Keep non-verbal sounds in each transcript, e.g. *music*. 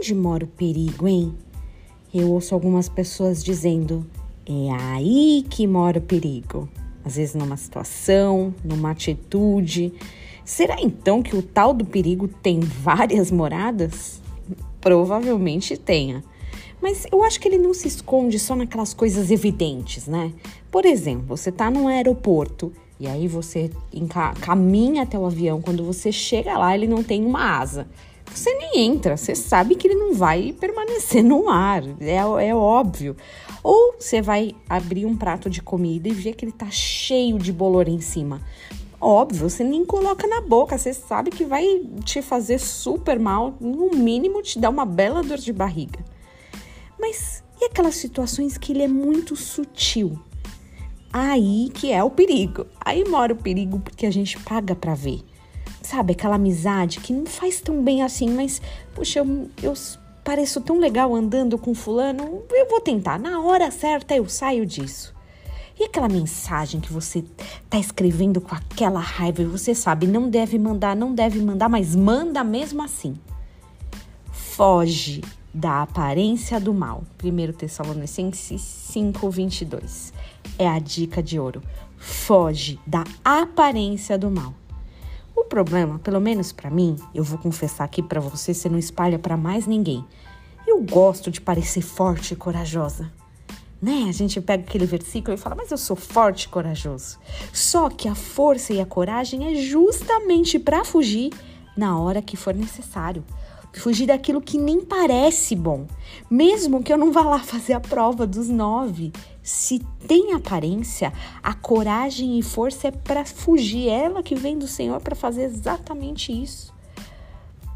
onde mora o perigo, hein? Eu ouço algumas pessoas dizendo: é aí que mora o perigo. Às vezes numa situação, numa atitude. Será então que o tal do perigo tem várias moradas? Provavelmente tenha. Mas eu acho que ele não se esconde só naquelas coisas evidentes, né? Por exemplo, você está num aeroporto e aí você caminha até o avião. Quando você chega lá, ele não tem uma asa. Você nem entra, você sabe que ele não vai permanecer *laughs* no ar, é, é óbvio. Ou você vai abrir um prato de comida e ver que ele tá cheio de bolor em cima. Óbvio, você nem coloca na boca, você sabe que vai te fazer super mal, no mínimo te dá uma bela dor de barriga. Mas e aquelas situações que ele é muito sutil? Aí que é o perigo. Aí mora o perigo porque a gente paga para ver. Sabe, aquela amizade que não faz tão bem assim, mas, puxa, eu, eu pareço tão legal andando com fulano, eu vou tentar. Na hora certa eu saio disso. E aquela mensagem que você tá escrevendo com aquela raiva e você sabe, não deve mandar, não deve mandar, mas manda mesmo assim. Foge da aparência do mal. 1 Tessalonicenses 5, 22. É a dica de ouro. Foge da aparência do mal. Problema, pelo menos para mim, eu vou confessar aqui para você, você não espalha para mais ninguém. Eu gosto de parecer forte e corajosa. Né? A gente pega aquele versículo e fala, mas eu sou forte e corajoso. Só que a força e a coragem é justamente para fugir na hora que for necessário fugir daquilo que nem parece bom. Mesmo que eu não vá lá fazer a prova dos nove, se tem aparência, a coragem e força é para fugir. É ela que vem do Senhor para fazer exatamente isso.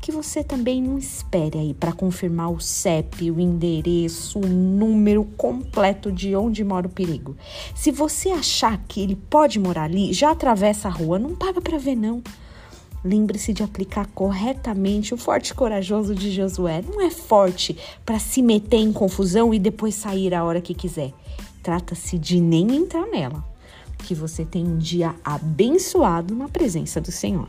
Que você também não espere aí para confirmar o CEP, o endereço, o número completo de onde mora o perigo. Se você achar que ele pode morar ali, já atravessa a rua, não paga para ver não. Lembre-se de aplicar corretamente o forte corajoso de Josué. Não é forte para se meter em confusão e depois sair a hora que quiser. Trata-se de nem entrar nela. Que você tenha um dia abençoado na presença do Senhor.